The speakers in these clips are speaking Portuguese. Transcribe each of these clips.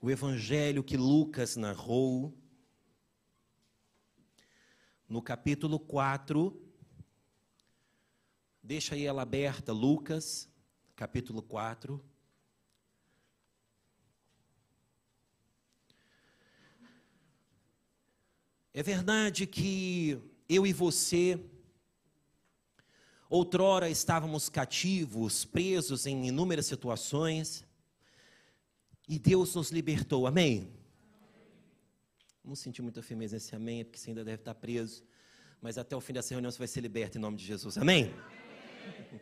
o evangelho que Lucas narrou, no capítulo 4, deixa aí ela aberta, Lucas, capítulo 4. É verdade que eu e você, outrora estávamos cativos, presos em inúmeras situações, e Deus nos libertou, amém? Vamos sentir muita firmeza nesse amém, porque você ainda deve estar preso, mas até o fim dessa reunião você vai ser liberto em nome de Jesus, amém?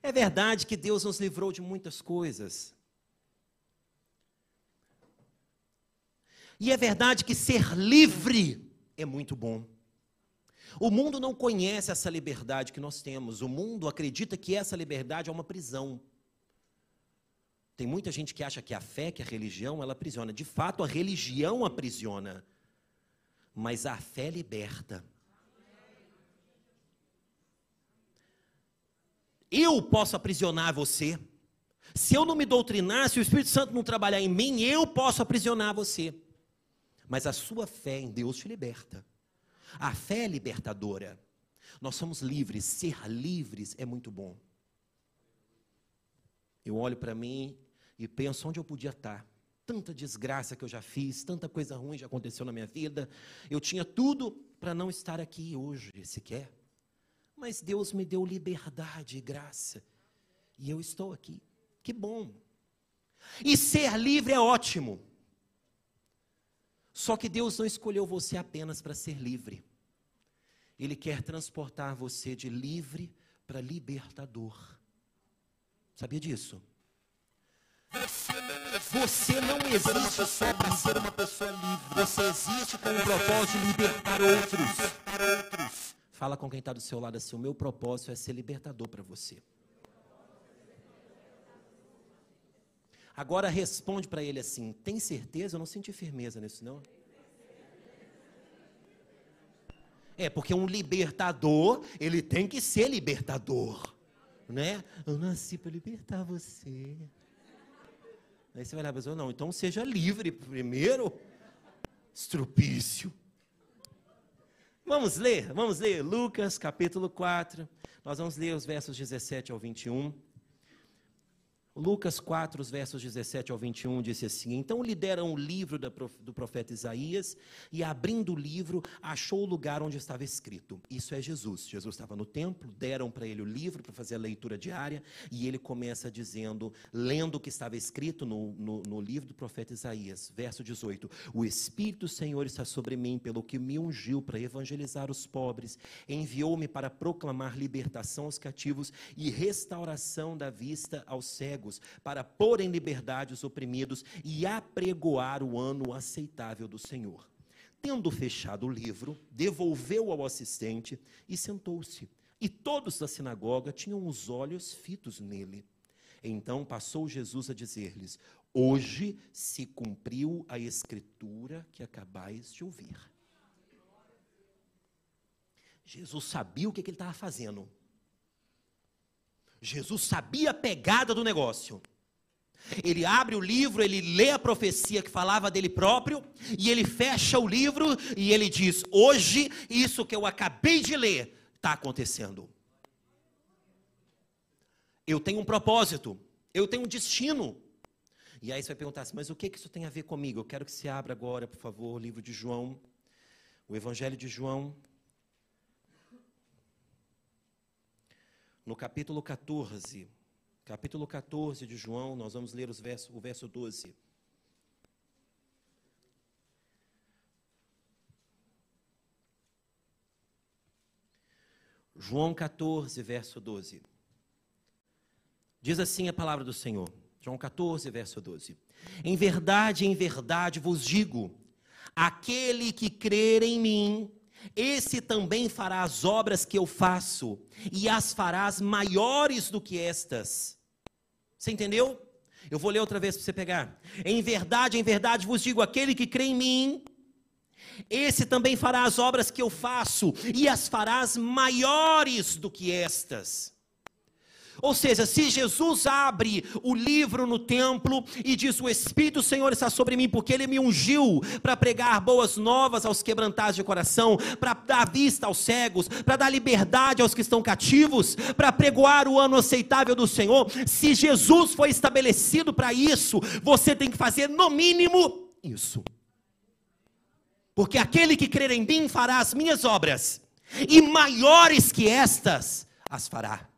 É verdade que Deus nos livrou de muitas coisas, E é verdade que ser livre é muito bom. O mundo não conhece essa liberdade que nós temos. O mundo acredita que essa liberdade é uma prisão. Tem muita gente que acha que a fé, que a religião, ela aprisiona. De fato, a religião aprisiona. Mas a fé liberta. Eu posso aprisionar você. Se eu não me doutrinar, se o Espírito Santo não trabalhar em mim, eu posso aprisionar você. Mas a sua fé em Deus te liberta. A fé é libertadora. Nós somos livres. Ser livres é muito bom. Eu olho para mim e penso onde eu podia estar. Tanta desgraça que eu já fiz, tanta coisa ruim já aconteceu na minha vida. Eu tinha tudo para não estar aqui hoje sequer. Mas Deus me deu liberdade e graça. E eu estou aqui. Que bom. E ser livre é ótimo. Só que Deus não escolheu você apenas para ser livre. Ele quer transportar você de livre para libertador. Sabia disso? Você não existe só para ser uma pessoa livre. Você existe com o propósito de libertar outros. Fala com quem está do seu lado assim: o meu propósito é ser libertador para você. Agora responde para ele assim: tem certeza? Eu não senti firmeza nisso, não. É, porque um libertador, ele tem que ser libertador. Né? Eu nasci para libertar você. Aí você vai lá e pessoa, não, então seja livre primeiro, estrupício. Vamos ler, vamos ler Lucas capítulo 4. Nós vamos ler os versos 17 ao 21. Lucas 4, os versos 17 ao 21, disse assim: Então lhe deram o livro do profeta Isaías, e abrindo o livro, achou o lugar onde estava escrito. Isso é Jesus. Jesus estava no templo, deram para ele o livro para fazer a leitura diária, e ele começa dizendo, lendo o que estava escrito no, no, no livro do profeta Isaías, verso 18: O Espírito do Senhor está sobre mim, pelo que me ungiu para evangelizar os pobres, enviou-me para proclamar libertação aos cativos e restauração da vista aos cegos para pôr em liberdade os oprimidos e apregoar o ano aceitável do Senhor. Tendo fechado o livro, devolveu ao assistente e sentou-se. E todos da sinagoga tinham os olhos fitos nele. Então passou Jesus a dizer-lhes: Hoje se cumpriu a escritura que acabais de ouvir. Jesus sabia o que, que ele estava fazendo. Jesus sabia a pegada do negócio. Ele abre o livro, ele lê a profecia que falava dele próprio, e ele fecha o livro e ele diz: Hoje, isso que eu acabei de ler está acontecendo. Eu tenho um propósito, eu tenho um destino. E aí você vai perguntar assim: Mas o que, que isso tem a ver comigo? Eu quero que você abra agora, por favor, o livro de João, o Evangelho de João, no capítulo 14. Capítulo 14 de João, nós vamos ler os versos, o verso 12. João 14, verso 12. Diz assim a palavra do Senhor. João 14, verso 12. Em verdade, em verdade vos digo: aquele que crer em mim, esse também fará as obras que eu faço, e as farás maiores do que estas. Você entendeu? Eu vou ler outra vez para você pegar. Em verdade, em verdade vos digo: aquele que crê em mim, esse também fará as obras que eu faço, e as farás maiores do que estas. Ou seja, se Jesus abre o livro no templo e diz: O Espírito do Senhor está sobre mim, porque Ele me ungiu para pregar boas novas aos quebrantados de coração, para dar vista aos cegos, para dar liberdade aos que estão cativos, para pregoar o ano aceitável do Senhor. Se Jesus foi estabelecido para isso, você tem que fazer no mínimo isso. Porque aquele que crer em mim fará as minhas obras, e maiores que estas as fará.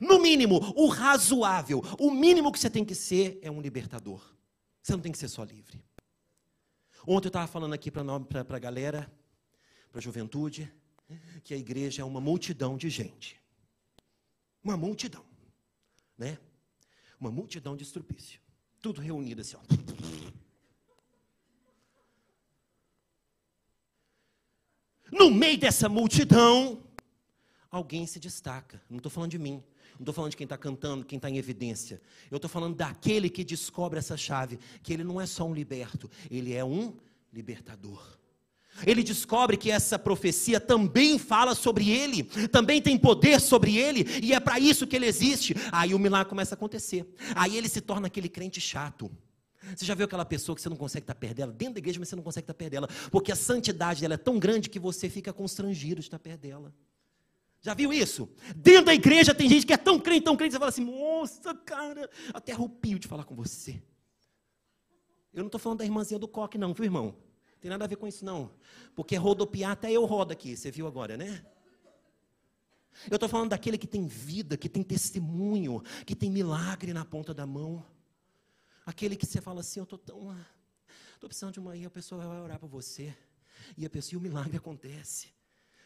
No mínimo, o razoável, o mínimo que você tem que ser é um libertador. Você não tem que ser só livre. Ontem eu estava falando aqui para a galera, para a juventude, que a igreja é uma multidão de gente. Uma multidão. Né? Uma multidão de estrupício. Tudo reunido assim, ó. No meio dessa multidão, alguém se destaca. Não estou falando de mim. Não estou falando de quem está cantando, quem está em evidência. Eu estou falando daquele que descobre essa chave, que ele não é só um liberto, ele é um libertador. Ele descobre que essa profecia também fala sobre ele, também tem poder sobre ele, e é para isso que ele existe. Aí o milagre começa a acontecer. Aí ele se torna aquele crente chato. Você já viu aquela pessoa que você não consegue estar perto dela? Dentro da igreja, mas você não consegue estar perto dela. Porque a santidade dela é tão grande que você fica constrangido de estar perto dela. Já viu isso? Dentro da igreja tem gente que é tão crente, tão crente, você fala assim, nossa, cara, até arrupio de falar com você. Eu não estou falando da irmãzinha do coque, não, viu, irmão? Tem nada a ver com isso, não. Porque rodopiar até eu rodo aqui, você viu agora, né? Eu estou falando daquele que tem vida, que tem testemunho, que tem milagre na ponta da mão. Aquele que você fala assim, eu estou tão. Estou precisando de uma. E a pessoa vai orar para você. E a pessoa, e o milagre acontece.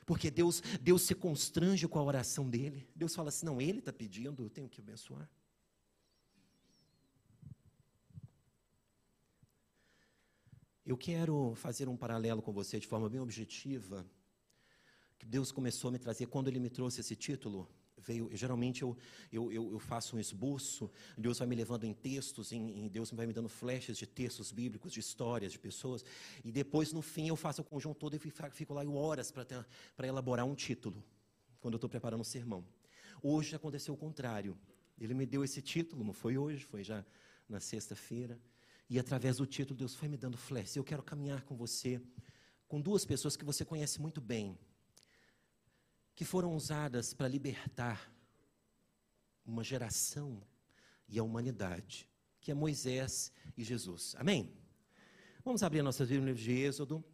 Porque Deus, Deus se constrange com a oração dele. Deus fala assim: não, ele está pedindo, eu tenho que abençoar. Eu quero fazer um paralelo com você de forma bem objetiva. Que Deus começou a me trazer quando Ele me trouxe esse título veio. Geralmente eu, eu, eu, faço um esboço, Deus vai me levando em textos, em, em, Deus vai me dando flechas de textos bíblicos, de histórias, de pessoas, e depois no fim eu faço o conjunto todo e fico lá horas para elaborar um título, quando eu estou preparando um sermão. Hoje aconteceu o contrário. Ele me deu esse título, não foi hoje, foi já na sexta-feira. E através do título, Deus foi me dando flechas. Eu quero caminhar com você, com duas pessoas que você conhece muito bem que foram usadas para libertar uma geração e a humanidade, que é Moisés e Jesus. Amém? Vamos abrir a nossa Bíblia no livro de Êxodo.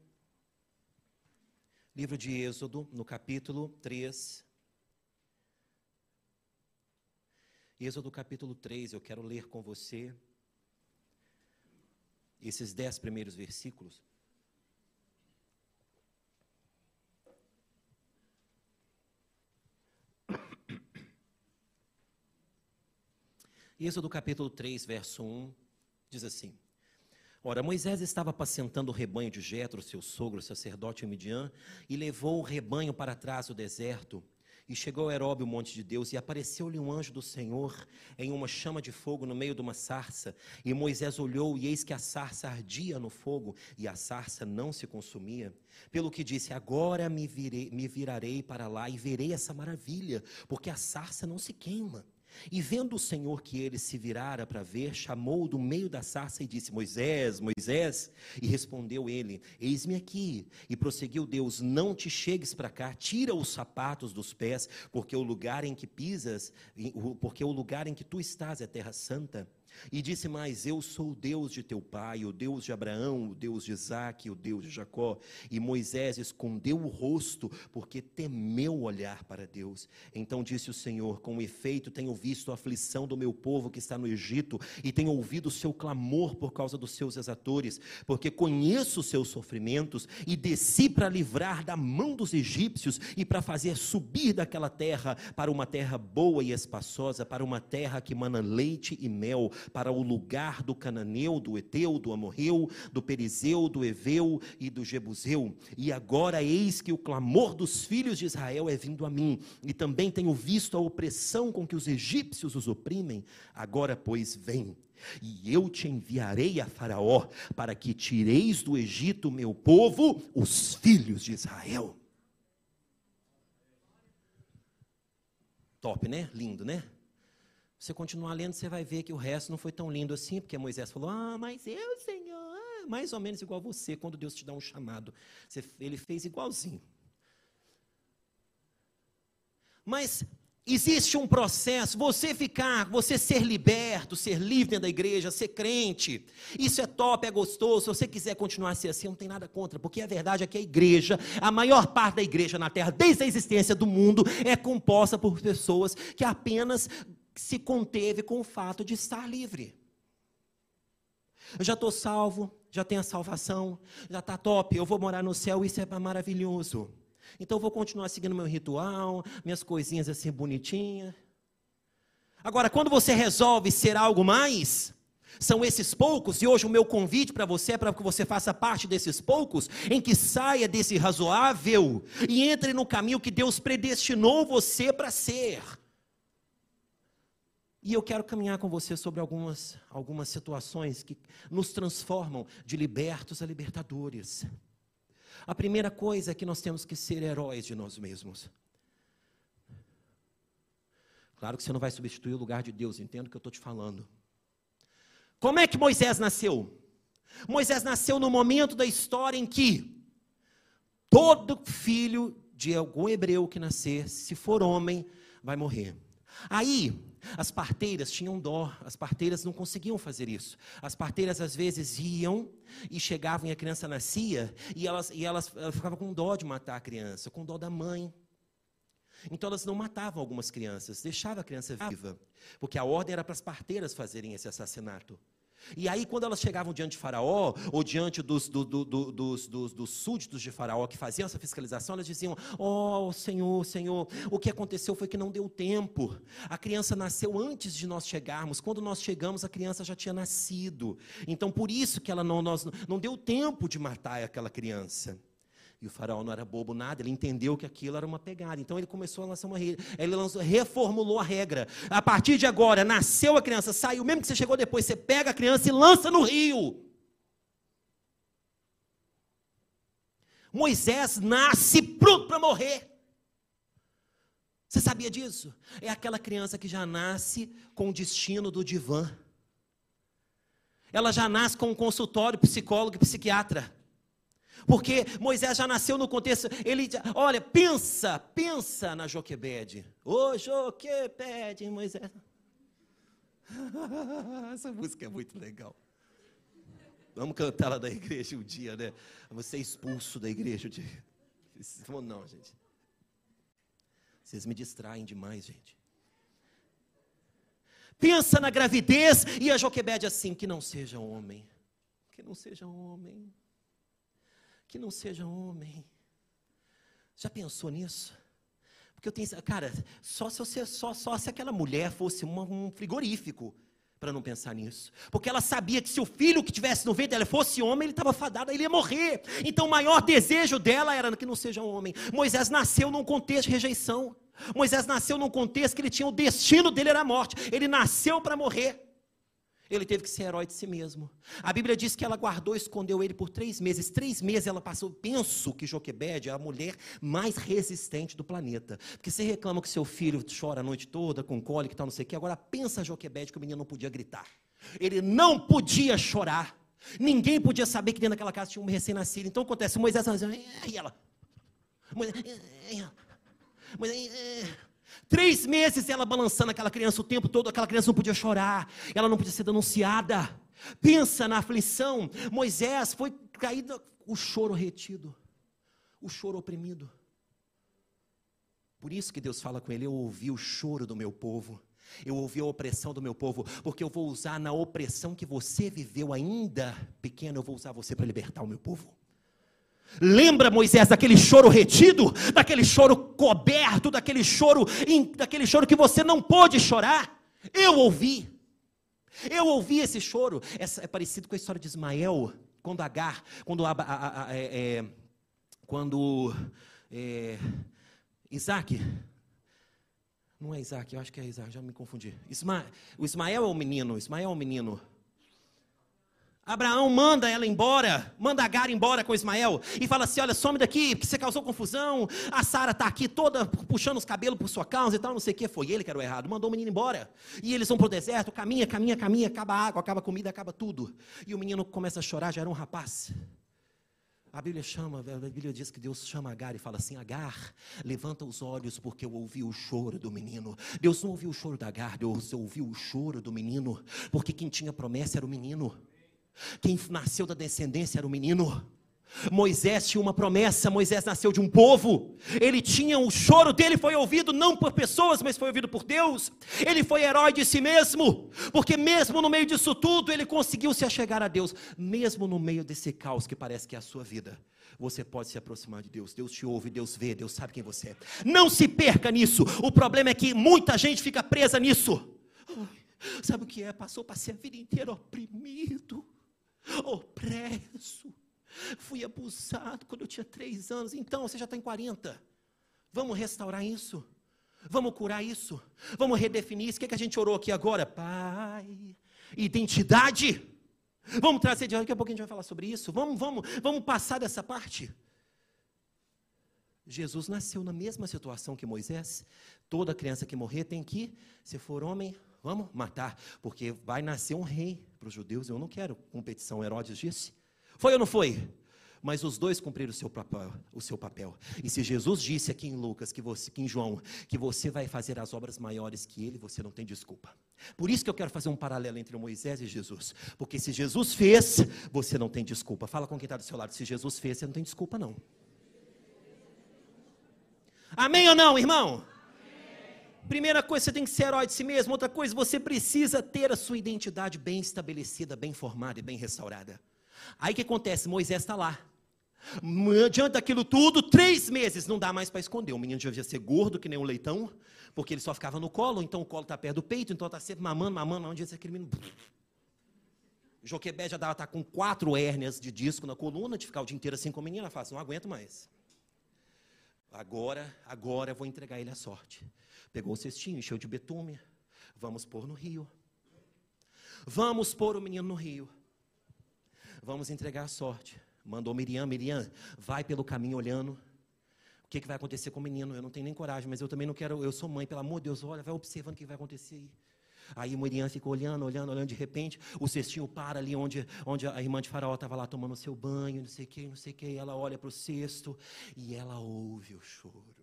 Livro de Êxodo, no capítulo 3. Êxodo capítulo 3, eu quero ler com você esses dez primeiros versículos. Êxodo capítulo 3, verso 1, diz assim: Ora, Moisés estava apacentando o rebanho de Jetro, seu sogro, sacerdote Midian, e levou o rebanho para trás do deserto. E chegou a Herobe, o monte de Deus, e apareceu-lhe um anjo do Senhor em uma chama de fogo no meio de uma sarça. E Moisés olhou, e eis que a sarça ardia no fogo, e a sarça não se consumia. Pelo que disse: Agora me, virei, me virarei para lá e verei essa maravilha, porque a sarça não se queima. E vendo o Senhor que ele se virara para ver, chamou do meio da sarça e disse: Moisés, Moisés. E respondeu ele: Eis-me aqui. E prosseguiu Deus: Não te chegues para cá, tira os sapatos dos pés, porque o lugar em que pisas, porque o lugar em que tu estás é terra santa. E disse mais: Eu sou o Deus de teu pai, o Deus de Abraão, o Deus de Isaac, o Deus de Jacó. E Moisés escondeu o rosto, porque temeu olhar para Deus. Então disse o Senhor: Com efeito, tenho visto a aflição do meu povo que está no Egito, e tenho ouvido o seu clamor por causa dos seus exatores, porque conheço os seus sofrimentos, e desci para livrar da mão dos egípcios e para fazer subir daquela terra para uma terra boa e espaçosa, para uma terra que mana leite e mel para o lugar do cananeu, do eteu, do amorreu, do perizeu, do eveu e do jebuseu. E agora eis que o clamor dos filhos de Israel é vindo a mim, e também tenho visto a opressão com que os egípcios os oprimem. Agora, pois, vem. E eu te enviarei a Faraó, para que tireis do Egito, meu povo, os filhos de Israel. top, né? Lindo, né? Você continuar lendo, você vai ver que o resto não foi tão lindo assim, porque Moisés falou: Ah, mas eu, Senhor, ah, mais ou menos igual você, quando Deus te dá um chamado. Você, ele fez igualzinho. Mas existe um processo, você ficar, você ser liberto, ser livre da igreja, ser crente. Isso é top, é gostoso. Se você quiser continuar a ser assim, não tem nada contra, porque a verdade é que a igreja, a maior parte da igreja na terra, desde a existência do mundo, é composta por pessoas que apenas se conteve com o fato de estar livre. Eu já estou salvo, já tenho a salvação, já está top, eu vou morar no céu, isso é maravilhoso. Então eu vou continuar seguindo meu ritual, minhas coisinhas assim bonitinhas. Agora, quando você resolve ser algo mais, são esses poucos, e hoje o meu convite para você é para que você faça parte desses poucos, em que saia desse razoável e entre no caminho que Deus predestinou você para ser. E eu quero caminhar com você sobre algumas, algumas situações que nos transformam de libertos a libertadores. A primeira coisa é que nós temos que ser heróis de nós mesmos. Claro que você não vai substituir o lugar de Deus, entendo o que eu estou te falando. Como é que Moisés nasceu? Moisés nasceu no momento da história em que todo filho de algum hebreu que nascer, se for homem, vai morrer. Aí, as parteiras tinham dó, as parteiras não conseguiam fazer isso. As parteiras às vezes iam e chegavam e a criança nascia e elas, e elas, elas ficavam com dó de matar a criança, com dó da mãe. Então elas não matavam algumas crianças, deixavam a criança viva, porque a ordem era para as parteiras fazerem esse assassinato. E aí, quando elas chegavam diante de Faraó, ou diante dos, do, do, do, dos, dos, dos, súditos de Faraó que faziam essa fiscalização, elas diziam: Oh, Senhor, Senhor, o que aconteceu foi que não deu tempo. A criança nasceu antes de nós chegarmos. Quando nós chegamos, a criança já tinha nascido. Então, por isso que ela não, nós, não deu tempo de matar aquela criança. E o faraó não era bobo nada, ele entendeu que aquilo era uma pegada. Então ele começou a lançar uma regra. Ele lançou, reformulou a regra. A partir de agora, nasceu a criança, saiu, mesmo que você chegou depois, você pega a criança e lança no rio. Moisés nasce pronto para morrer. Você sabia disso? É aquela criança que já nasce com o destino do divã. Ela já nasce com um consultório psicólogo e psiquiatra. Porque Moisés já nasceu no contexto, ele, olha, pensa, pensa na Joquebede. Ô Joquebede, Moisés. Essa música é muito legal. Vamos cantar lá da igreja um dia, né? Você é expulso da igreja um dia. Não, gente. Vocês me distraem demais, gente. Pensa na gravidez e a Joquebede assim, que não seja homem. Que não seja homem que não seja homem. Já pensou nisso? Porque eu tenho, cara, só se você, só, só se aquela mulher fosse uma, um frigorífico para não pensar nisso. Porque ela sabia que se o filho que tivesse no ventre dela fosse homem, ele estava fadado, ele ia morrer. Então o maior desejo dela era que não seja um homem. Moisés nasceu num contexto de rejeição. Moisés nasceu num contexto que ele tinha o destino dele era a morte. Ele nasceu para morrer. Ele teve que ser herói de si mesmo. A Bíblia diz que ela guardou, escondeu ele por três meses. Três meses ela passou. Penso que Joquebede é a mulher mais resistente do planeta. Porque você reclama que seu filho chora a noite toda, com cólica e tal, não sei o quê. Agora pensa Joquebede que o menino não podia gritar. Ele não podia chorar. Ninguém podia saber que dentro daquela casa tinha um recém-nascido. Então acontece, Moisés e ela. Moisés, Moisés, Três meses ela balançando aquela criança o tempo todo, aquela criança não podia chorar, ela não podia ser denunciada. Pensa na aflição. Moisés foi caído, o choro retido, o choro oprimido. Por isso que Deus fala com ele: Eu ouvi o choro do meu povo, eu ouvi a opressão do meu povo, porque eu vou usar na opressão que você viveu ainda pequeno, eu vou usar você para libertar o meu povo. Lembra, Moisés, daquele choro retido, daquele choro coberto, daquele choro, daquele choro que você não pôde chorar? Eu ouvi. Eu ouvi esse choro. Essa é parecido com a história de Ismael, quando Agar, quando a, a, a, é, é, quando é, Isaac, não é Isaac, eu acho que é Isaac, já me confundi. Isma, o Ismael é o menino, Ismael é o menino. Abraão manda ela embora, manda Agar embora com Ismael e fala assim: Olha, some daqui, porque você causou confusão. A Sara está aqui toda puxando os cabelos por sua causa e tal, não sei o que. Foi ele que era o errado, mandou o menino embora. E eles vão para o deserto, caminha, caminha, caminha, acaba a água, acaba a comida, acaba tudo. E o menino começa a chorar, já era um rapaz. A Bíblia chama, a Bíblia diz que Deus chama Agar e fala assim: Agar, levanta os olhos, porque eu ouvi o choro do menino. Deus não ouviu o choro da Agar, Deus ouviu o choro do menino, porque quem tinha promessa era o menino. Quem nasceu da descendência era o menino. Moisés tinha uma promessa, Moisés nasceu de um povo. Ele tinha o choro dele foi ouvido não por pessoas, mas foi ouvido por Deus. Ele foi herói de si mesmo, porque mesmo no meio disso tudo, ele conseguiu se achegar a Deus, mesmo no meio desse caos que parece que é a sua vida. Você pode se aproximar de Deus. Deus te ouve, Deus vê, Deus sabe quem você é. Não se perca nisso. O problema é que muita gente fica presa nisso. Sabe o que é? Passou para ser a vida inteira oprimido opresso. Fui abusado quando eu tinha três anos. Então, você já está em 40. Vamos restaurar isso. Vamos curar isso. Vamos redefinir isso. O que, é que a gente orou aqui agora? Pai, identidade. Vamos trazer de daqui a pouco a gente vai falar sobre isso. Vamos, vamos, vamos passar dessa parte. Jesus nasceu na mesma situação que Moisés. Toda criança que morrer tem que, se for homem, vamos matar, porque vai nascer um rei para os judeus. Eu não quero competição, Herodes disse. Foi ou não foi? Mas os dois cumpriram o seu papel, o seu papel. E se Jesus disse aqui em Lucas, que você, que em João, que você vai fazer as obras maiores que ele, você não tem desculpa. Por isso que eu quero fazer um paralelo entre Moisés e Jesus. Porque se Jesus fez, você não tem desculpa. Fala com quem está do seu lado. Se Jesus fez, você não tem desculpa, não. Amém ou não, irmão? Primeira coisa, você tem que ser herói de si mesmo. Outra coisa, você precisa ter a sua identidade bem estabelecida, bem formada e bem restaurada. Aí o que acontece? Moisés está lá. Diante daquilo tudo, três meses, não dá mais para esconder. O menino devia ser gordo, que nem um leitão, porque ele só ficava no colo, então o colo está perto do peito, então está sempre mamando, mamando, onde esse aquele menino. Joquebé já estava tá com quatro hérnias de disco na coluna, de ficar o dia inteiro assim com a menina, fala assim, não aguento mais. Agora, agora eu vou entregar ele à sorte. Pegou o cestinho, encheu de betume. Vamos pôr no rio. Vamos pôr o menino no rio. Vamos entregar a sorte. Mandou Miriam, Miriam, vai pelo caminho olhando. O que, que vai acontecer com o menino? Eu não tenho nem coragem, mas eu também não quero. Eu sou mãe, pelo amor de Deus, olha, vai observando o que vai acontecer aí. Aí Miriam ficou olhando, olhando, olhando, de repente, o cestinho para ali onde, onde a irmã de Faraó estava lá tomando seu banho, não sei o que, não sei o que. Ela olha para o cesto e ela ouve o choro.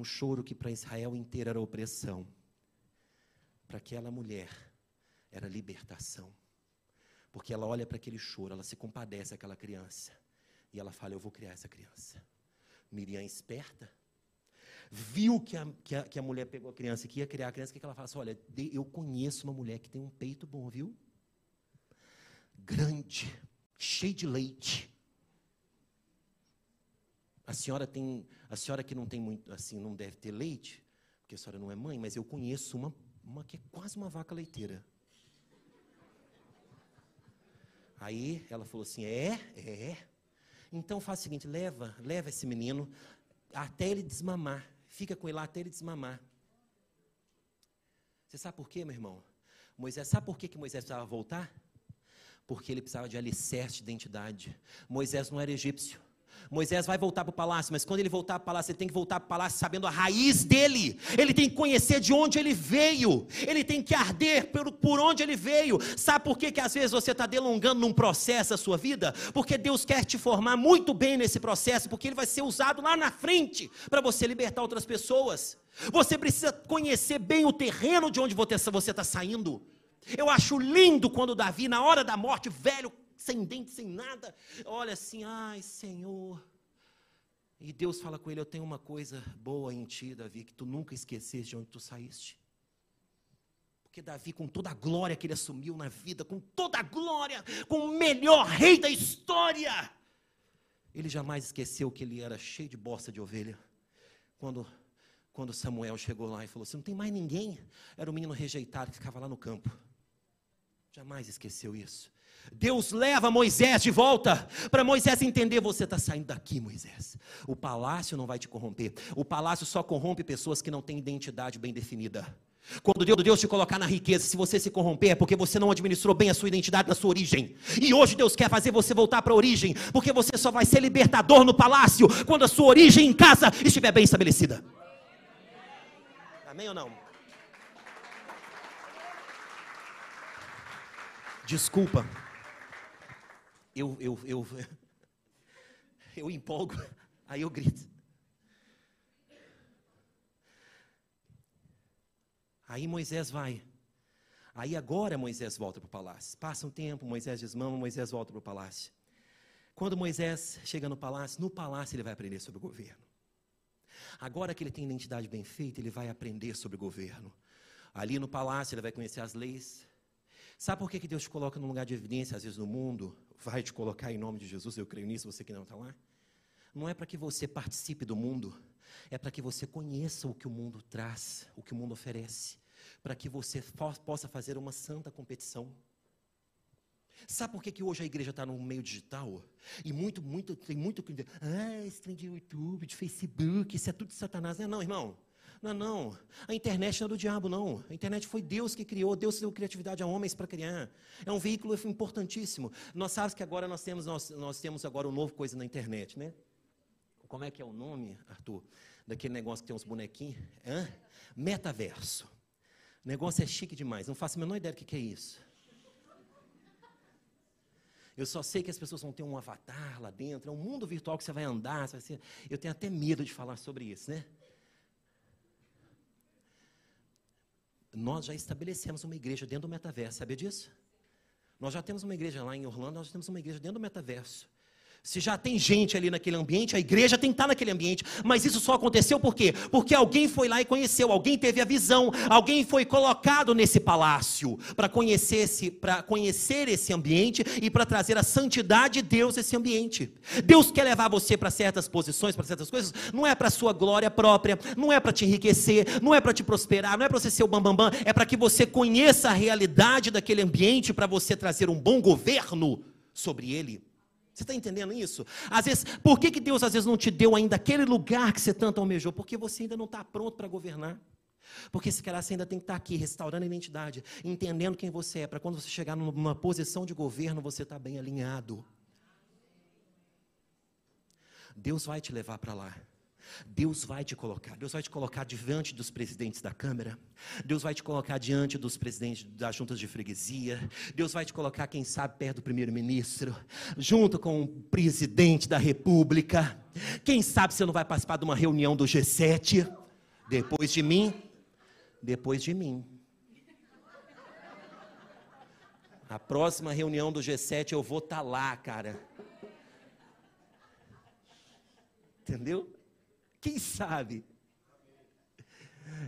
Um choro que para Israel inteiro era opressão. Para aquela mulher era libertação. Porque ela olha para aquele choro, ela se compadece aquela criança. E ela fala: Eu vou criar essa criança. Miriam esperta, viu que a, que a, que a mulher pegou a criança e que ia criar a criança, que ela fala assim? Olha, eu conheço uma mulher que tem um peito bom, viu? Grande, cheio de leite. A senhora tem, a senhora que não tem muito, assim, não deve ter leite, porque a senhora não é mãe, mas eu conheço uma, uma que é quase uma vaca leiteira. Aí ela falou assim: é, é. Então faz o seguinte: leva, leva esse menino até ele desmamar. Fica com ele lá até ele desmamar. Você sabe por quê, meu irmão? Moisés, sabe por quê que Moisés precisava voltar? Porque ele precisava de alicerce de identidade. Moisés não era egípcio. Moisés vai voltar para o palácio, mas quando ele voltar para o palácio, ele tem que voltar para o palácio sabendo a raiz dele. Ele tem que conhecer de onde ele veio. Ele tem que arder por, por onde ele veio. Sabe por que, que às vezes você está delongando num processo a sua vida? Porque Deus quer te formar muito bem nesse processo, porque ele vai ser usado lá na frente para você libertar outras pessoas. Você precisa conhecer bem o terreno de onde você está saindo. Eu acho lindo quando Davi, na hora da morte, velho, sem dente, sem nada, olha assim, ai Senhor. E Deus fala com ele: Eu tenho uma coisa boa em ti, Davi, que tu nunca esqueceste de onde tu saíste. Porque Davi, com toda a glória que ele assumiu na vida, com toda a glória, com o melhor rei da história, ele jamais esqueceu que ele era cheio de bosta de ovelha. Quando, quando Samuel chegou lá e falou assim: Não tem mais ninguém. Era um menino rejeitado que ficava lá no campo. Jamais esqueceu isso. Deus leva Moisés de volta para Moisés entender: você está saindo daqui, Moisés. O palácio não vai te corromper. O palácio só corrompe pessoas que não têm identidade bem definida. Quando Deus, Deus te colocar na riqueza, se você se corromper, é porque você não administrou bem a sua identidade na sua origem. E hoje Deus quer fazer você voltar para a origem, porque você só vai ser libertador no palácio quando a sua origem em casa estiver bem estabelecida. Amém ou não? Desculpa. Eu, eu, eu, eu empolgo, aí eu grito. Aí Moisés vai. Aí agora Moisés volta para o palácio. Passa um tempo, Moisés desmama, Moisés volta para o palácio. Quando Moisés chega no palácio, no palácio ele vai aprender sobre o governo. Agora que ele tem identidade bem feita, ele vai aprender sobre o governo. Ali no palácio ele vai conhecer as leis. Sabe por que, que Deus te coloca num lugar de evidência, às vezes no mundo? Vai te colocar em nome de Jesus, eu creio nisso, você que não está lá. Não é para que você participe do mundo, é para que você conheça o que o mundo traz, o que o mundo oferece para que você possa fazer uma santa competição. Sabe por que, que hoje a igreja está no meio digital? E muito, muito, tem muito que ah, esse trem de YouTube, de Facebook, isso é tudo de Satanás. Não, não, irmão. Não, não. A internet não é do diabo, não. A internet foi Deus que criou. Deus deu criatividade a homens para criar. É um veículo importantíssimo. Nós sabemos que agora nós temos, nós, nós temos agora um novo coisa na internet, né? Como é que é o nome, Arthur? Daquele negócio que tem uns bonequinhos? Hã? Metaverso. O negócio é chique demais, não faço a menor ideia do que, é isso. Eu só sei que as pessoas vão ter um avatar lá dentro, é um mundo virtual que você vai andar. Você vai ser... Eu tenho até medo de falar sobre isso, né? Nós já estabelecemos uma igreja dentro do metaverso, sabia disso? Nós já temos uma igreja lá em Orlando, nós temos uma igreja dentro do metaverso. Se já tem gente ali naquele ambiente, a igreja tem que estar naquele ambiente. Mas isso só aconteceu por quê? Porque alguém foi lá e conheceu, alguém teve a visão, alguém foi colocado nesse palácio para conhecer esse, para conhecer esse ambiente e para trazer a santidade de Deus esse ambiente. Deus quer levar você para certas posições, para certas coisas, não é para sua glória própria, não é para te enriquecer, não é para te prosperar, não é para você ser o bambambam, bam, bam, é para que você conheça a realidade daquele ambiente para você trazer um bom governo sobre ele. Você está entendendo isso? Às vezes, por que, que Deus às vezes não te deu ainda aquele lugar que você tanto almejou? Porque você ainda não está pronto para governar. Porque se calhar você ainda tem que estar tá aqui, restaurando a identidade, entendendo quem você é, para quando você chegar numa posição de governo, você está bem alinhado. Deus vai te levar para lá. Deus vai te colocar, Deus vai te colocar diante dos presidentes da Câmara, Deus vai te colocar diante dos presidentes das juntas de freguesia, Deus vai te colocar, quem sabe, perto do primeiro-ministro, junto com o presidente da República. Quem sabe você não vai participar de uma reunião do G7 depois de mim? Depois de mim. A próxima reunião do G7 eu vou estar tá lá, cara. Entendeu? Quem sabe?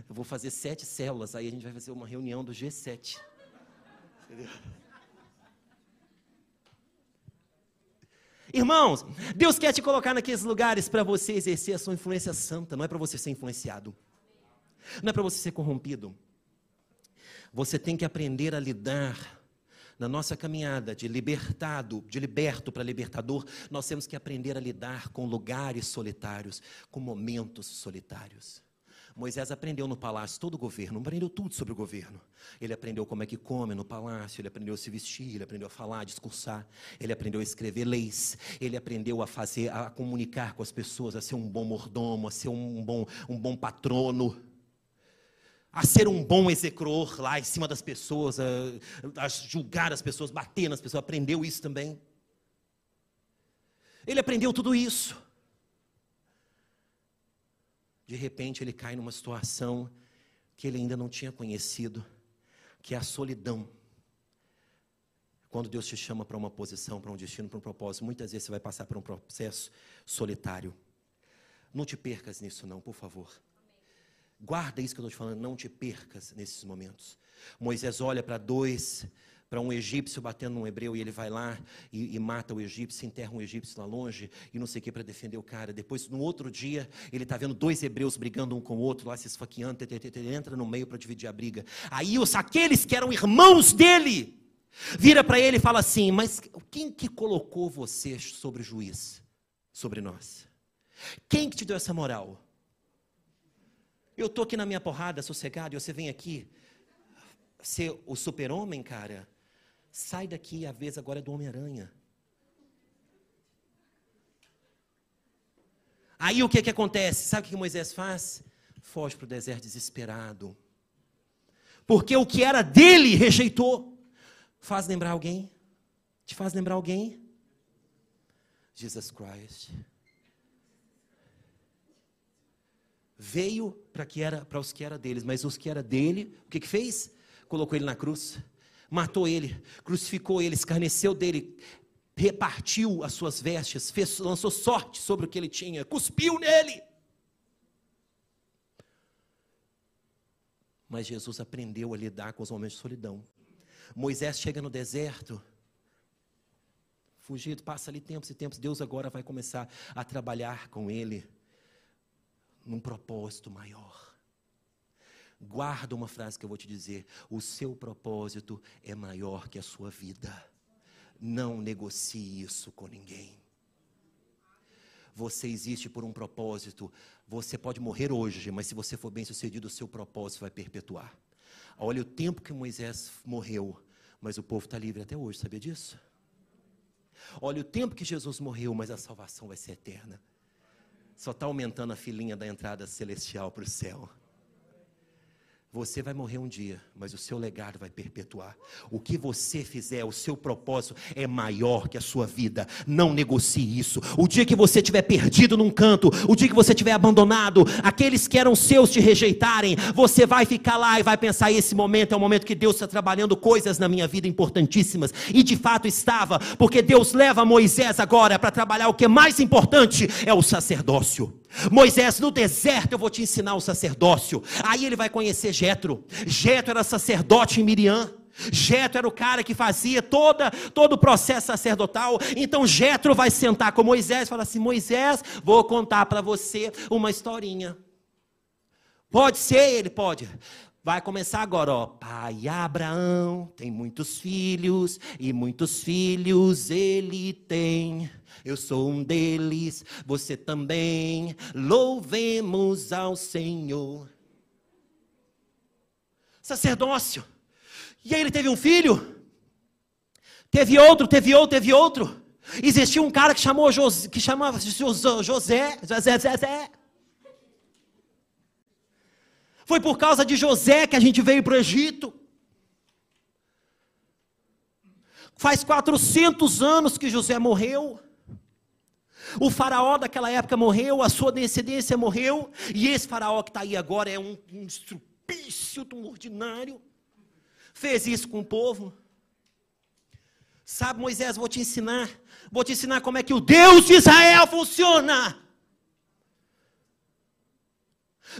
Eu vou fazer sete células, aí a gente vai fazer uma reunião do G7. Entendeu? Irmãos, Deus quer te colocar naqueles lugares para você exercer a sua influência santa, não é para você ser influenciado, não é para você ser corrompido. Você tem que aprender a lidar na nossa caminhada de libertado, de liberto para libertador, nós temos que aprender a lidar com lugares solitários, com momentos solitários. Moisés aprendeu no palácio todo o governo, aprendeu tudo sobre o governo. Ele aprendeu como é que come no palácio, ele aprendeu a se vestir, ele aprendeu a falar, a discursar, ele aprendeu a escrever leis, ele aprendeu a fazer, a comunicar com as pessoas, a ser um bom mordomo, a ser um bom, um bom patrono a ser um bom execror lá em cima das pessoas, a, a, julgar as pessoas, bater nas pessoas, aprendeu isso também. Ele aprendeu tudo isso. De repente ele cai numa situação que ele ainda não tinha conhecido, que é a solidão. Quando Deus te chama para uma posição, para um destino, para um propósito, muitas vezes você vai passar por um processo solitário. Não te percas nisso, não, por favor. Guarda isso que eu estou te falando, não te percas nesses momentos. Moisés olha para dois, para um egípcio batendo num hebreu, e ele vai lá e, e, mata o egípcio, enterra um egípcio lá longe, e não sei o que para defender o cara. Depois, no outro dia, ele está vendo dois hebreus brigando um com o outro, lá se esfaqueando, ele entra no meio para dividir a briga. Aí os, aqueles que eram irmãos dele, Vira para ele e fala assim: Mas quem que colocou você sobre juiz? Sobre nós? Quem que te deu essa moral? Eu estou aqui na minha porrada, sossegado, e você vem aqui ser o super-homem, cara. Sai daqui, a vez agora é do Homem-Aranha. Aí o que, que acontece? Sabe o que Moisés faz? Foge para o deserto desesperado. Porque o que era dele rejeitou. Faz lembrar alguém? Te faz lembrar alguém? Jesus Christ. Veio para que era para os que era deles, mas os que era dele, o que que fez? Colocou ele na cruz, matou ele, crucificou ele, escarneceu dele, repartiu as suas vestes, fez, lançou sorte sobre o que ele tinha, cuspiu nele. Mas Jesus aprendeu a lidar com os momentos de solidão. Moisés chega no deserto, fugido, passa ali tempos e tempos. Deus agora vai começar a trabalhar com ele num propósito maior. Guarda uma frase que eu vou te dizer: o seu propósito é maior que a sua vida. Não negocie isso com ninguém. Você existe por um propósito. Você pode morrer hoje, mas se você for bem sucedido, o seu propósito vai perpetuar. Olha o tempo que Moisés morreu, mas o povo está livre até hoje, sabia disso? Olha o tempo que Jesus morreu, mas a salvação vai ser eterna. Só está aumentando a filinha da entrada celestial para o céu. Você vai morrer um dia, mas o seu legado vai perpetuar. O que você fizer, o seu propósito é maior que a sua vida. Não negocie isso. O dia que você estiver perdido num canto, o dia que você estiver abandonado, aqueles que eram seus te rejeitarem, você vai ficar lá e vai pensar: esse momento é o momento que Deus está trabalhando coisas na minha vida importantíssimas. E de fato estava, porque Deus leva Moisés agora para trabalhar o que é mais importante: é o sacerdócio. Moisés, no deserto eu vou te ensinar o sacerdócio. Aí ele vai conhecer Jetro. Jetro era sacerdote em Miriam. Jetro era o cara que fazia toda, todo o processo sacerdotal. Então Jetro vai sentar com Moisés e falar assim: Moisés, vou contar para você uma historinha. Pode ser, ele pode. Vai começar agora, ó. Pai Abraão tem muitos filhos e muitos filhos ele tem. Eu sou um deles, você também. Louvemos ao Senhor. Sacerdócio. E aí ele teve um filho. Teve outro, teve outro, teve outro. Existia um cara que chamou José, que chamava José, José, José. Foi por causa de José que a gente veio para o Egito. Faz 400 anos que José morreu. O faraó daquela época morreu, a sua descendência morreu, e esse faraó que está aí agora é um, um um ordinário. Fez isso com o povo. Sabe, Moisés, vou te ensinar. Vou te ensinar como é que o Deus de Israel funciona.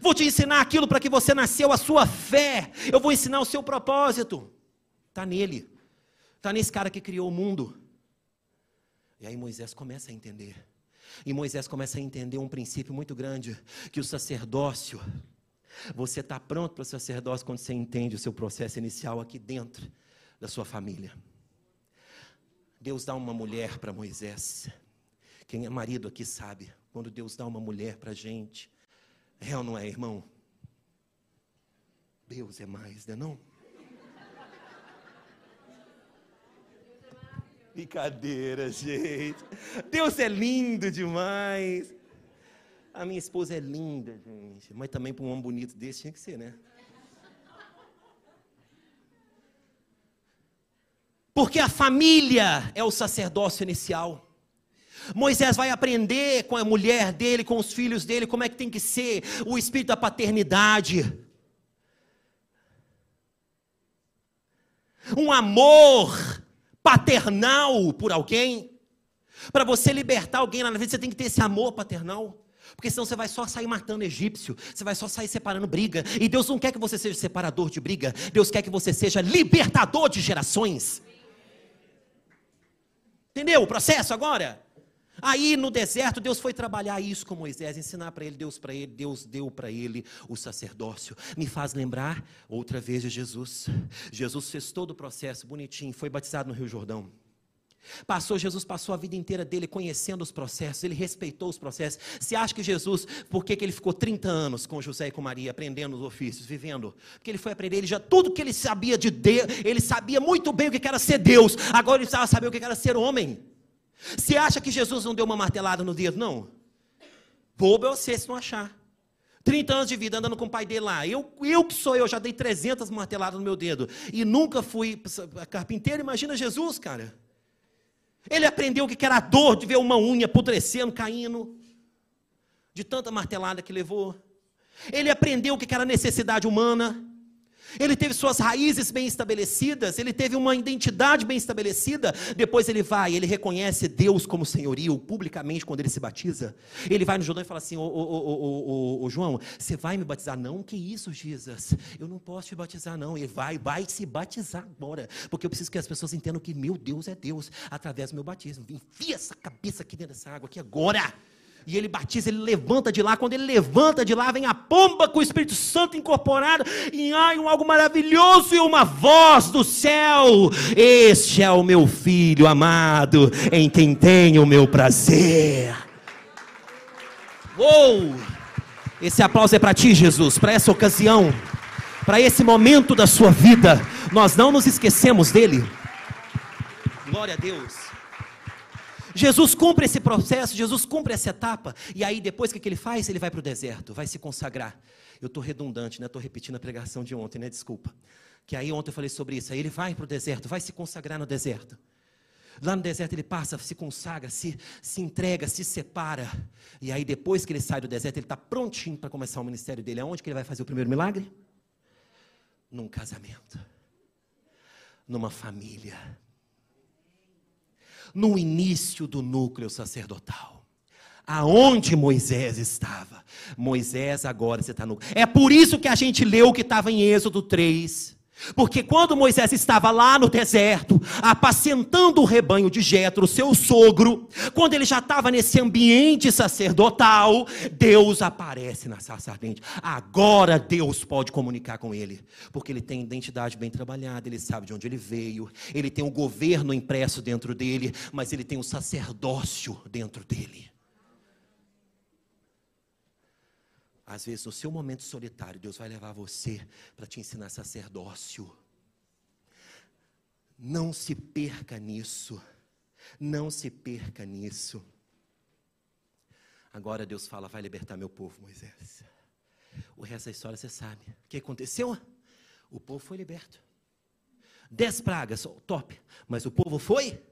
Vou te ensinar aquilo para que você nasceu, a sua fé. Eu vou ensinar o seu propósito. Está nele. Está nesse cara que criou o mundo. E aí Moisés começa a entender. E Moisés começa a entender um princípio muito grande: que o sacerdócio, você está pronto para o sacerdócio quando você entende o seu processo inicial aqui dentro da sua família. Deus dá uma mulher para Moisés. Quem é marido aqui sabe, quando Deus dá uma mulher para a gente, é ou não é, irmão? Deus é mais, não é? Brincadeira, gente. Deus é lindo demais. A minha esposa é linda, gente. Mas também para um homem bonito desse tinha que ser, né? Porque a família é o sacerdócio inicial. Moisés vai aprender com a mulher dele, com os filhos dele, como é que tem que ser o espírito da paternidade. Um amor paternal por alguém. Para você libertar alguém lá na vida, você tem que ter esse amor paternal. Porque senão você vai só sair matando egípcio, você vai só sair separando briga. E Deus não quer que você seja separador de briga, Deus quer que você seja libertador de gerações. Entendeu o processo agora? Aí no deserto, Deus foi trabalhar isso com Moisés, ensinar para ele, Deus para ele, Deus deu para ele o sacerdócio. Me faz lembrar outra vez de Jesus. Jesus fez todo o processo bonitinho, foi batizado no Rio Jordão. Passou, Jesus passou a vida inteira dele conhecendo os processos, ele respeitou os processos. Você acha que Jesus, por que, que ele ficou 30 anos com José e com Maria, aprendendo os ofícios, vivendo? Porque ele foi aprender, ele já tudo que ele sabia de Deus, ele sabia muito bem o que era ser Deus, agora ele precisava saber o que era ser homem. Você acha que Jesus não deu uma martelada no dedo? Não. Bobo é você se não achar. 30 anos de vida andando com o pai dele lá. Eu, eu que sou eu, já dei 300 marteladas no meu dedo. E nunca fui carpinteiro. Imagina Jesus, cara. Ele aprendeu o que era a dor de ver uma unha apodrecendo, caindo, de tanta martelada que levou. Ele aprendeu o que era necessidade humana. Ele teve suas raízes bem estabelecidas, ele teve uma identidade bem estabelecida. Depois ele vai, ele reconhece Deus como senhorio publicamente quando ele se batiza. Ele vai no Jordão e fala assim: Ô, ô, ô, ô, João, você vai me batizar? Não, que isso, Jesus? Eu não posso te batizar, não. Ele vai, vai se batizar agora, porque eu preciso que as pessoas entendam que meu Deus é Deus através do meu batismo. Enfia essa cabeça aqui dentro dessa água aqui agora. E ele batiza, ele levanta de lá. Quando ele levanta de lá, vem a pomba com o Espírito Santo incorporado. E ai, um algo maravilhoso e uma voz do céu: Este é o meu filho amado, em quem tenho o meu prazer. Uou! Esse aplauso é para ti, Jesus, para essa ocasião, para esse momento da sua vida. Nós não nos esquecemos dele. Glória a Deus. Jesus cumpre esse processo, Jesus cumpre essa etapa, e aí depois o que, ele faz? Ele vai para o deserto, vai se consagrar. Eu estou redundante, né? Estou repetindo a pregação de ontem, né? Desculpa. Que aí ontem eu falei sobre isso. Aí ele vai para o deserto, vai se consagrar no deserto. Lá no deserto ele passa, se consagra, se, se entrega, se separa. E aí depois que ele sai do deserto, ele está prontinho para começar o ministério dele. Aonde que ele vai fazer o primeiro milagre? Num casamento. Numa família no início do núcleo sacerdotal. Aonde Moisés estava. Moisés agora você está no. É por isso que a gente leu o que estava em Êxodo 3. Porque quando Moisés estava lá no deserto, apacentando o rebanho de Jetro, seu sogro, quando ele já estava nesse ambiente sacerdotal, Deus aparece na sarça ardente. Agora Deus pode comunicar com ele, porque ele tem identidade bem trabalhada, ele sabe de onde ele veio, ele tem o governo impresso dentro dele, mas ele tem o sacerdócio dentro dele. Às vezes, no seu momento solitário, Deus vai levar você para te ensinar sacerdócio. Não se perca nisso. Não se perca nisso. Agora Deus fala: vai libertar meu povo, Moisés. O resto da história você sabe. O que aconteceu? O povo foi liberto. Dez pragas, top. Mas o povo foi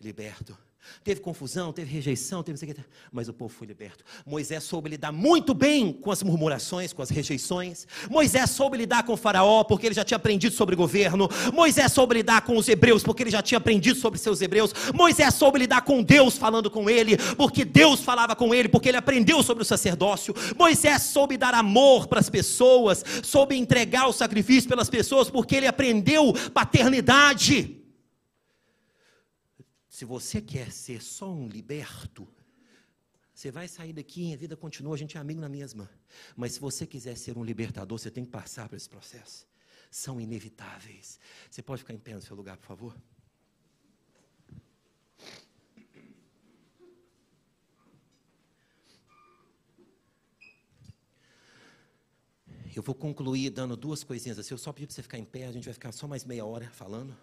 liberto. Teve confusão, teve rejeição, teve não sei o que, mas o povo foi liberto. Moisés soube lidar muito bem com as murmurações, com as rejeições. Moisés soube lidar com faraó, porque ele já tinha aprendido sobre governo. Moisés soube lidar com os hebreus, porque ele já tinha aprendido sobre seus hebreus. Moisés soube lidar com Deus falando com ele, porque Deus falava com ele, porque ele aprendeu sobre o sacerdócio. Moisés soube dar amor para as pessoas, soube entregar o sacrifício pelas pessoas, porque ele aprendeu paternidade. Se você quer ser só um liberto, você vai sair daqui e a vida continua, a gente é amigo na mesma. Mas se você quiser ser um libertador, você tem que passar por esse processo. São inevitáveis. Você pode ficar em pé no seu lugar, por favor? Eu vou concluir dando duas coisinhas assim. Eu só pedi para você ficar em pé, a gente vai ficar só mais meia hora falando.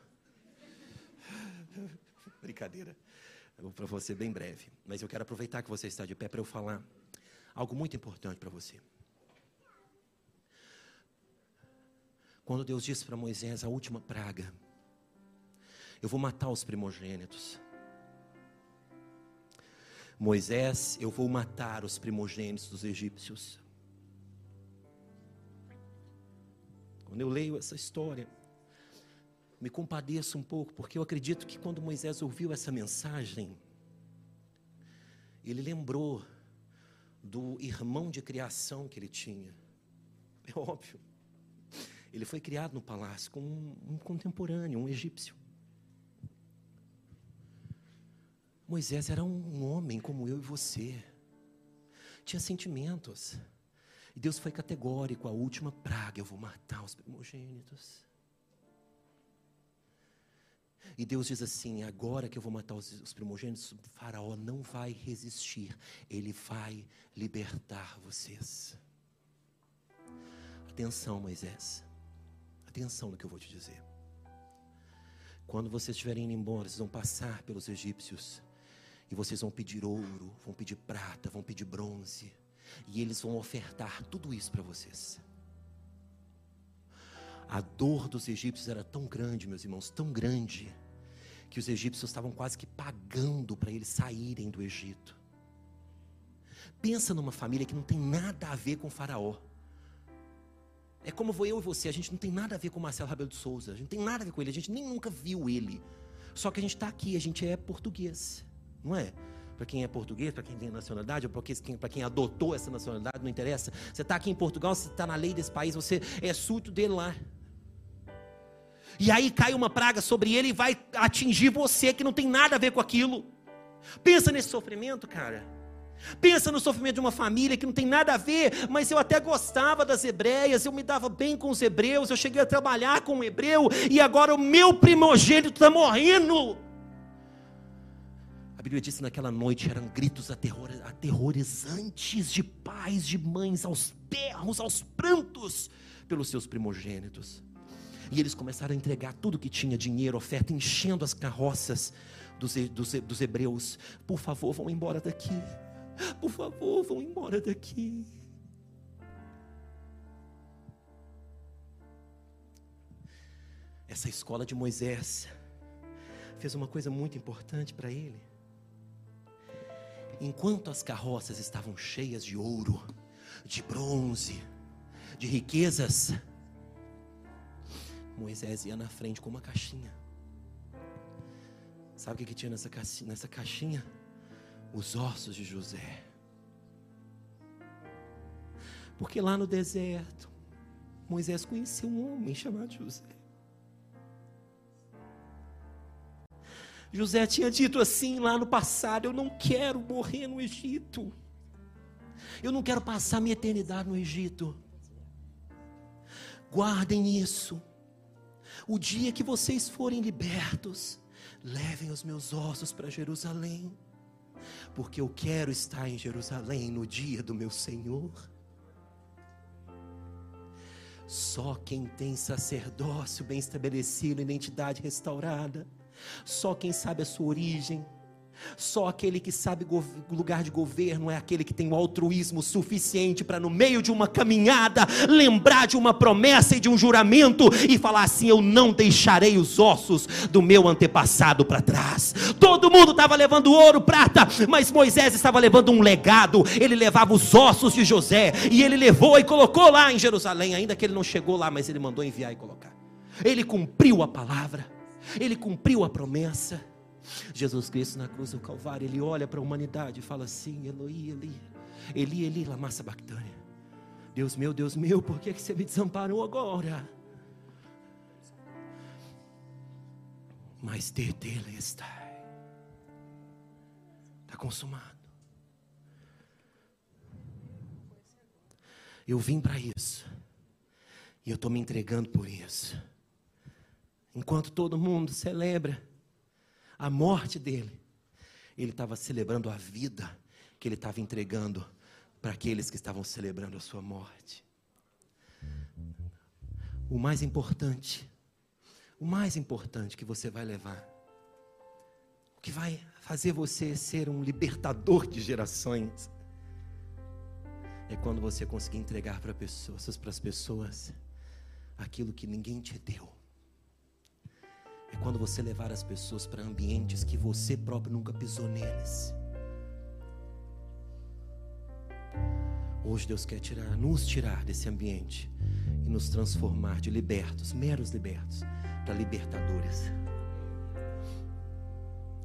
Brincadeira. Vou para você bem breve. Mas eu quero aproveitar que você está de pé para eu falar algo muito importante para você. Quando Deus disse para Moisés a última praga: Eu vou matar os primogênitos. Moisés, eu vou matar os primogênitos dos egípcios. Quando eu leio essa história, me compadeço um pouco, porque eu acredito que quando Moisés ouviu essa mensagem, ele lembrou do irmão de criação que ele tinha. É óbvio. Ele foi criado no palácio com um, um contemporâneo, um egípcio. Moisés era um homem como eu e você. Tinha sentimentos. E Deus foi categórico: a última praga, eu vou matar os primogênitos. E Deus diz assim: agora que eu vou matar os, os primogênitos, Faraó não vai resistir, ele vai libertar vocês. Atenção, Moisés, atenção no que eu vou te dizer. Quando vocês estiverem indo embora, vocês vão passar pelos egípcios, e vocês vão pedir ouro, vão pedir prata, vão pedir bronze, e eles vão ofertar tudo isso para vocês. A dor dos egípcios era tão grande, meus irmãos, tão grande, que os egípcios estavam quase que pagando para eles saírem do Egito. Pensa numa família que não tem nada a ver com Faraó. É como vou eu e você, a gente não tem nada a ver com Marcelo Rabelo de Souza, a gente não tem nada a ver com ele, a gente nem nunca viu ele. Só que a gente está aqui, a gente é português, não é? Para quem é português, para quem tem nacionalidade, ou para quem, quem adotou essa nacionalidade, não interessa. Você está aqui em Portugal, você está na lei desse país, você é súdito dele lá. E aí cai uma praga sobre ele e vai atingir você que não tem nada a ver com aquilo. Pensa nesse sofrimento, cara. Pensa no sofrimento de uma família que não tem nada a ver, mas eu até gostava das hebreias, eu me dava bem com os hebreus, eu cheguei a trabalhar com um hebreu e agora o meu primogênito está morrendo. A Bíblia diz que naquela noite eram gritos aterrorizantes de pais, de mães, aos berros, aos prantos pelos seus primogênitos. E eles começaram a entregar tudo que tinha, dinheiro, oferta, enchendo as carroças dos, dos, dos hebreus. Por favor, vão embora daqui. Por favor, vão embora daqui. Essa escola de Moisés fez uma coisa muito importante para ele. Enquanto as carroças estavam cheias de ouro, de bronze, de riquezas, Moisés ia na frente com uma caixinha. Sabe o que, que tinha nessa caixinha, nessa caixinha? Os ossos de José. Porque lá no deserto, Moisés conheceu um homem chamado José. José tinha dito assim lá no passado: Eu não quero morrer no Egito. Eu não quero passar minha eternidade no Egito. Guardem isso. O dia que vocês forem libertos, levem os meus ossos para Jerusalém, porque eu quero estar em Jerusalém no dia do meu Senhor. Só quem tem sacerdócio bem estabelecido, identidade restaurada, só quem sabe a sua origem, só aquele que sabe lugar de governo é aquele que tem o altruísmo suficiente para, no meio de uma caminhada, lembrar de uma promessa e de um juramento e falar assim: Eu não deixarei os ossos do meu antepassado para trás. Todo mundo estava levando ouro, prata, mas Moisés estava levando um legado. Ele levava os ossos de José e ele levou e colocou lá em Jerusalém, ainda que ele não chegou lá, mas ele mandou enviar e colocar. Ele cumpriu a palavra, ele cumpriu a promessa. Jesus Cristo na cruz do Calvário, ele olha para a humanidade e fala assim: Eloi, Eli, Eli, Eli, lama sabachthani. Deus meu, Deus meu, por que, que você me desamparou agora? Mas dele está. Está consumado. Eu vim para isso. E eu estou me entregando por isso. Enquanto todo mundo celebra a morte dele, ele estava celebrando a vida que ele estava entregando para aqueles que estavam celebrando a sua morte. O mais importante, o mais importante que você vai levar, o que vai fazer você ser um libertador de gerações, é quando você conseguir entregar para pessoas, para as pessoas, aquilo que ninguém te deu. É quando você levar as pessoas para ambientes que você próprio nunca pisou neles. Hoje Deus quer tirar, nos tirar desse ambiente e nos transformar de libertos, meros libertos, para libertadores.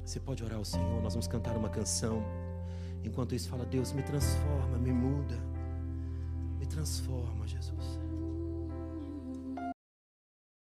Você pode orar ao Senhor, nós vamos cantar uma canção. Enquanto isso, fala: Deus, me transforma, me muda, me transforma, Jesus.